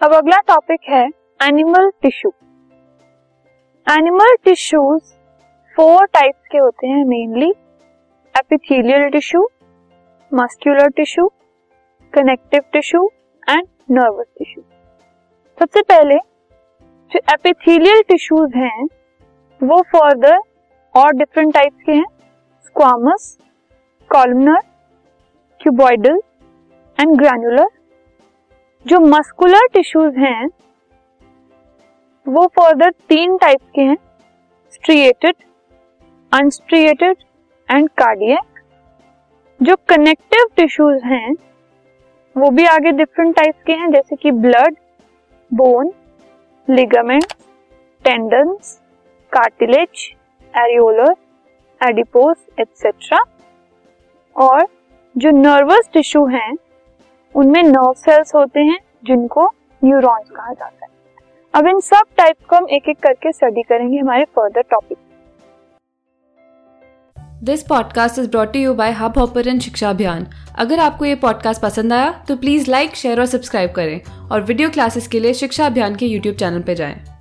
अब अगला टॉपिक है animal tissue animal tissues four types के होते हैं mainly epithelial tissue muscular tissue connective tissue and nervous tissue सबसे पहले जो एपिथेलियल टिश्यूज हैं, वो फर्दर और डिफरेंट टाइप्स के हैं. Squamous columnar cuboidal and granular जो मस्कुलर टिश्यूज हैं, वो फर्दर तीन टाइप के हैं स्ट्रिएटेड अनस्ट्रिएटेड एंड कार्डियक जो कनेक्टिव टिश्यूज हैं, वो भी आगे डिफरेंट टाइप्स के हैं, जैसे कि blood bone ligament tendons cartilage areolar adipose etcetera और जो नर्वस टिश्यू हैं उनमें नर्व सेल्स होते हैं, जिनको न्यूरॉन्स कहा जाता है। अब इन सब टाइप को हम एक एक करके स्टडी करेंगे हमारे further topic this podcast is brought you by Hubhopper शिक्षा अभियान अगर आपको ये पॉडकास्ट पसंद आया तो प्लीज़ लाइक शेयर और सब्सक्राइब करें। और वीडियो क्लासेस के लिए शिक्षा अभियान के यूट्यूब चैनल पर जाएँ।